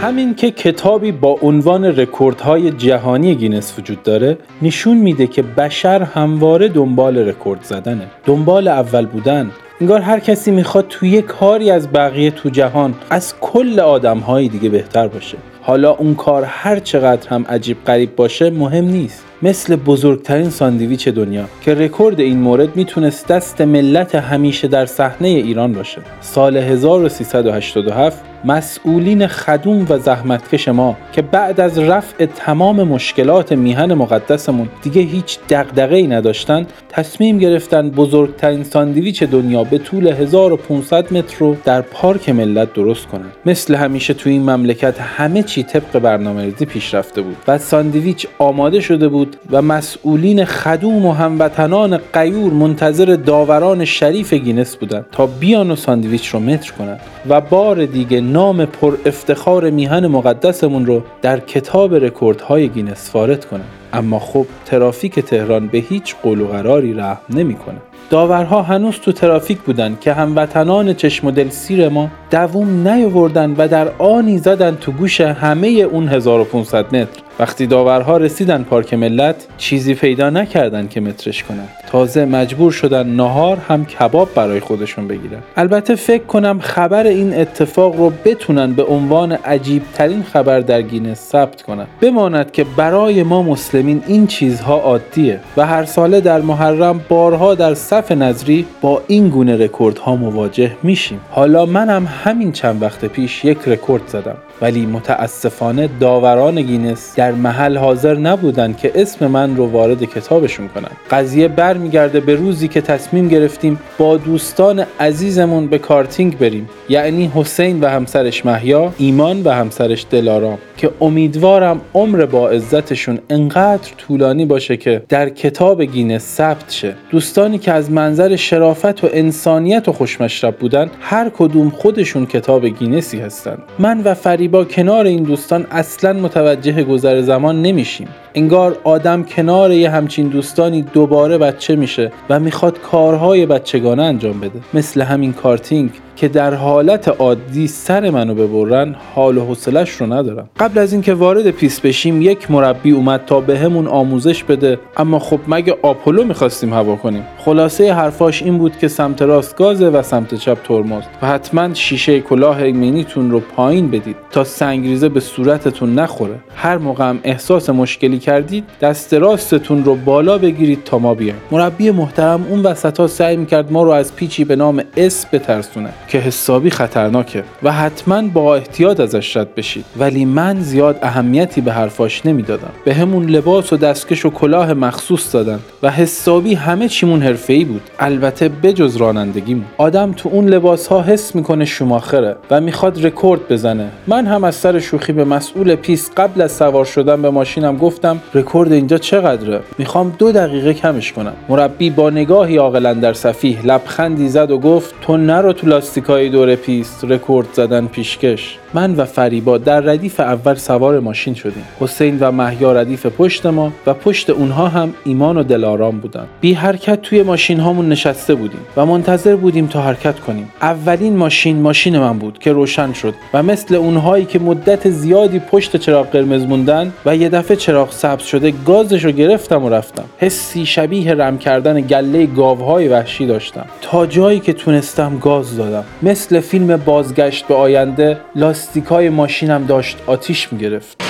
همین که کتابی با عنوان رکوردهای جهانی گینس وجود داره نشون میده که بشر همواره دنبال رکورد زدنه. دنبال اول بودن. انگار هر کسی می‌خواد توی کاری از بقیه تو جهان از کل آدمهای دیگه بهتر باشه. حالا اون کار هر چقدر هم عجیب غریب باشه مهم نیست. مثل بزرگترین ساندویچ دنیا که رکورد این مورد می‌تونست دست ملت همیشه در صحنه ایران باشه. سال 1387 مسئولین خدوم و زحمتکش ما که بعد از رفع تمام مشکلات میهن مقدسمون دیگه هیچ دغدغه ای نداشتن تصمیم گرفتن بزرگترین ساندویچ دنیا به طول 1500 متر رو در پارک ملت درست کنن. مثل همیشه تو این مملکت همه چی طبق برنامه ریزی پیش رفته بود و ساندویچ آماده شده بود و مسئولین خدوم و هموطنان غیور منتظر داوران شریف گینس بودند تا بیان و ساندویچ رو متر کنند و بار دیگه نام پر افتخار میهن مقدسمون رو در کتاب رکوردهای گینس وارد کنند. اما خب ترافیک تهران به هیچ قول و قراری رحم نمی‌کنه. داورها هنوز تو ترافیک بودن که هموطنان چشم و دل سیر ما دووم نیاوردن و در آنی زدن تو گوش همه اون 1500 متر. وقتی داورها رسیدن پارک ملت چیزی پیدا نکردن که مترش کنن. تازه مجبور شدن نهار هم کباب برای خودشون بگیرن. البته فکر کنم خبر این اتفاق رو بتونن به عنوان عجیب ترین خبر در گینس ثبت کنن. بماند که برای ما مسلمین این چیزها عادیه و هر ساله در محرم بارها در صف نذری با این گونه رکوردها مواجه میشیم. حالا منم همین چند وقت پیش یک رکورد زدم. ولی متاسفانه داوران گینس در محل حاضر نبودند که اسم من رو وارد کتابشون کنن قضیه برمیگرده به روزی که تصمیم گرفتیم با دوستان عزیزمون به کارتینگ بریم. یعنی حسین و همسرش محیا ایمان و همسرش دلارام که امیدوارم عمر با عزتشون انقدر طولانی باشه که در کتاب گینس ثبت شه. دوستانی که از منظر شرافت و انسانیت و خوشمشرب بودن هر کدوم خودشون کتاب گینسی هستند من و فریبا کنار این دوستان اصلا متوجه گذر زمان نمیشیم. انگار آدم کنار یه همچین دوستانی دوباره بچه میشه و می‌خواد کارهای بچگانه انجام بده. مثل همین کارتینگ که در حالت عادی سر منو ببرن حال و حوصلش رو ندارم. قبل از اینکه وارد پیست بشیم یک مربی اومد تا بهمون یه آموزش بده. اما خب مگه آپولو می‌خواستیم هوا کنیم؟ خلاصه حرفاش این بود که سمت راست گازه و سمت چپ ترمز و حتما شیشه کلاه ایمنیتون رو پایین بدید تا سنگریزه به صورتتون نخوره. هر موقع احساس مشکلی کردید دست راستتون رو بالا بگیرید تا ما بیایم. مربی محترم اون وسط ها سعی می‌کرد ما رو از پیچی به نام S بترسونه که حسابی خطرناکه و حتما با احتیاط ازش رد بشید. ولی من زیاد اهمیتی به حرفاش نمی‌دادم. بهمون لباس و دستکش و کلاه مخصوص دادن و حسابی همه چیمون حرفه‌ای بود. البته بجز رانندگیمون. آدم تو اون لباس ها حس می‌کنه شوماخره و می‌خواد رکورد بزنه. من هم از سر شوخی به مسئول پیست قبل از سوار شدن به ماشینم گفتم رکورد اینجا چقدره؟ می‌خوام دو دقیقه کمش کنم. مربی با نگاهی عاقل اندر سفیه لبخندی زد و گفت تو نرو تو لاستیکای دور پیست رکورد زدن پیشکش. من و فریبا در ردیف اول سوار ماشین شدیم. حسین و محیا ردیف پشت ما و پشت اونها هم ایمان و دلارام بودن. بی حرکت توی ماشین هامون نشسته بودیم و منتظر بودیم تا حرکت کنیم. اولین ماشین ماشین من بود که روشن شد و مثل اونهایی که مدت زیادی پشت چراغ قرمز موندن و یه دفعه چراغ سبز شده گازش رو گرفتم و رفتم. حسی شبیه رم کردن گله گاوهای وحشی داشتم. تا جایی که تونستم گاز دادم. مثل فیلم بازگشت به آینده لاستیکای ماشینم داشت آتیش می‌گرفت.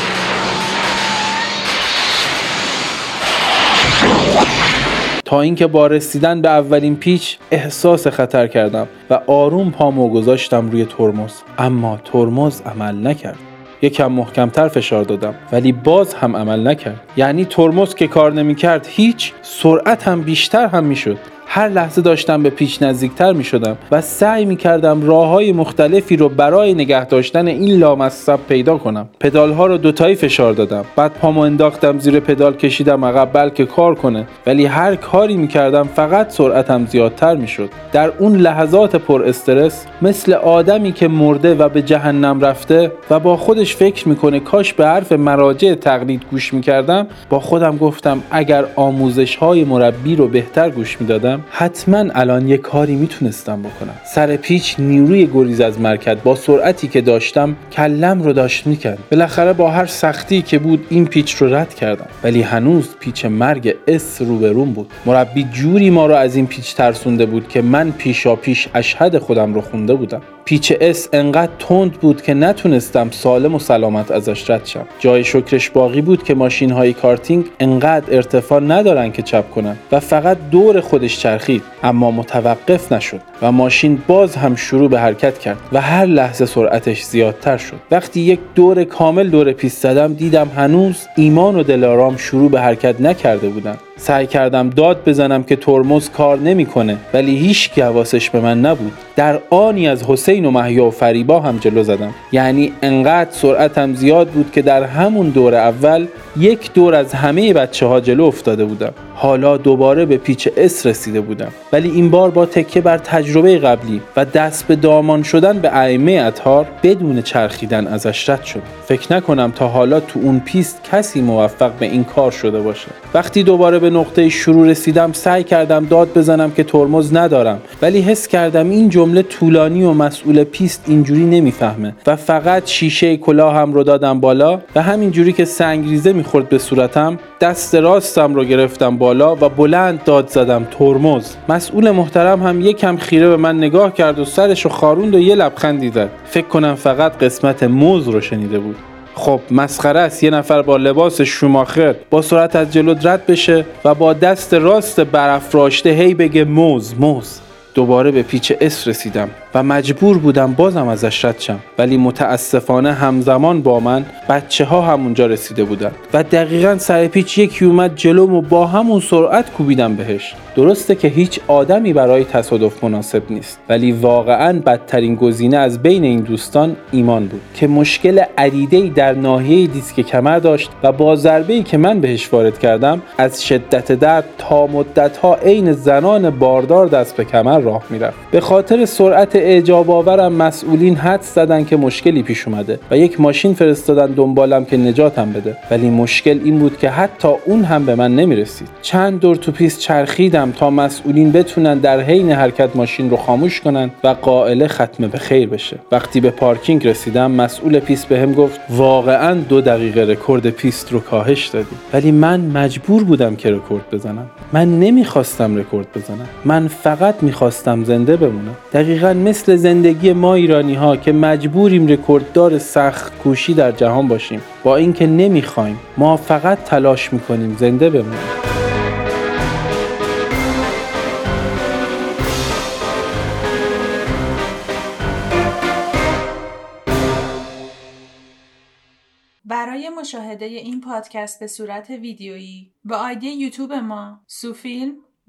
تا اینکه با رسیدن به اولین پیچ احساس خطر کردم و آروم پامو گذاشتم روی ترمز. اما ترمز عمل نکرد. یکم محکمتر فشار دادم ولی باز هم عمل نکرد. یعنی ترمز که کار نمی‌کرد هیچ سرعت هم بیشتر هم می‌شد. هر لحظه داشتم به پیچ نزدیکتر می شدم و سعی می کردم راه های مختلفی رو برای نگه داشتن این لامصب پیدا کنم. پدال ها رو دوتایی فشار دادم. بعد پامو انداختم زیر پدال کشیدم عقب بلکه کار کنه. ولی هر کاری می کردم فقط سرعتم زیادتر می شد در اون لحظات پر استرس مثل آدمی که مرده و به جهنم رفته و با خودش فکر می‌کنه کاش به حرف مراجع تقلید گوش می‌کردم با خودم گفتم اگر آموزش های مربی رو بهتر گوش می‌دادم بودم حتما الان یه کاری می‌تونستم بکنم. سر پیچ نیروی گریز از مرکز با سرعتی که داشتم کلم رو داشت می‌کند. بالاخره با هر سختی که بود این پیچ رو رد کردم. ولی هنوز پیچ مرگ S روبروم بود. مربی جوری ما رو از این پیچ ترسونده بود که من پیشا پیش اشهد خودم رو خونده بودم. پیچ S انقدر تند بود که نتونستم سالم و سلامت ازش رد شم. جای شکرش باقی بود که ماشین های کارتینگ انقدر ارتفاع ندارن که چپ کنن و فقط دور خودش چرخید اما متوقف نشد و ماشین باز هم شروع به حرکت کرد و هر لحظه سرعتش زیادتر شد. وقتی یک دور کامل دور پیست زدم دیدم هنوز ایمان و دلارام شروع به حرکت نکرده بودن سعی کردم داد بزنم که ترمز کار نمی‌کنه ولی هیچکی حواسش به من نبود. در آنی از حسین و محیا و فریبا هم جلو زدم. یعنی انقدر سرعتم زیاد بود که در همون دور اول یک دور از همه بچه ها جلو افتاده بودم. حالا دوباره به پیچ S رسیده بودم. ولی این بار با تکیه بر تجربه قبلی و دست به دامان شدن به ائمه اطهار بدون چرخیدن ازش رد شدم. فکر نکنم تا حالا تو اون پیست کسی موفق به این کار شده باشه. وقتی دوباره به نقطه شروع رسیدم سعی کردم داد بزنم که ترمز ندارم. ولی حس کردم این جمله طولانی و مسئول پیست اینجوری نمی‌فهمه و فقط شیشه کلاهم رو دادم بالا و همینجوری که سنگریزه می‌خورد به صورتم دست راستم رو گرفتم بالا و بلند داد زدم ترمز. مسئول محترم هم یکم خیره به من نگاه کرد و سرش رو خاروند و یه لبخندی زد. فکر کنم فقط قسمت موز رو شنیده بود. خب مسخره است. یه نفر با لباس شوماخر با سرعت از جلو رد بشه و با دست راست برافراشته هی بگه موز موز. دوباره به پیچ اس رسیدم. و مجبور بودم بازم ازش رد شم. ولی متاسفانه همزمان با من بچه ها همونجا رسیده بودن و دقیقا سر پیچ یکی اومد جلوم و با همون سرعت کوبیدم بهش. درسته که هیچ آدمی برای تصادف مناسب نیست. ولی واقعا بدترین گزینه از بین این دوستان ایمان بود که مشکل عدیده در ناحیه دیسک کمر داشت و با ضربه که من بهش وارد کردم از شدت درد تا مدت ها عین زنان باردار دست به کمر راه می‌رفت. به خاطر سرعت اعجاب آورم مسئولین حد زدن که مشکلی پیش اومده و یک ماشین فرستادن دنبالم که نجاتم بده. ولی مشکل این بود که حتی اون هم به من نمی‌رسید. چند دور تو پیست چرخیدم تا مسئولین بتونن در حین حرکت ماشین رو خاموش کنن و غائله ختم به خیر بشه. وقتی به پارکینگ رسیدم مسئول پیست بهم گفت واقعا دو دقیقه رکورد پیست رو کاهش دادی. ولی من مجبور بودم که رکورد بزنم. من نمی‌خواستم رکورد بزنم. من فقط می‌خواستم زنده بمونم. دقیقا مثل زندگی ما ایرانی ها که مجبوریم رکورددار سخت کوشی در جهان باشیم. با اینکه نمی‌خوایم ما فقط تلاش می‌کنیم زنده بمونیم. برای مشاهده این پادکست به صورت ویدیویی با آیدی یوتیوب ما سوفیلم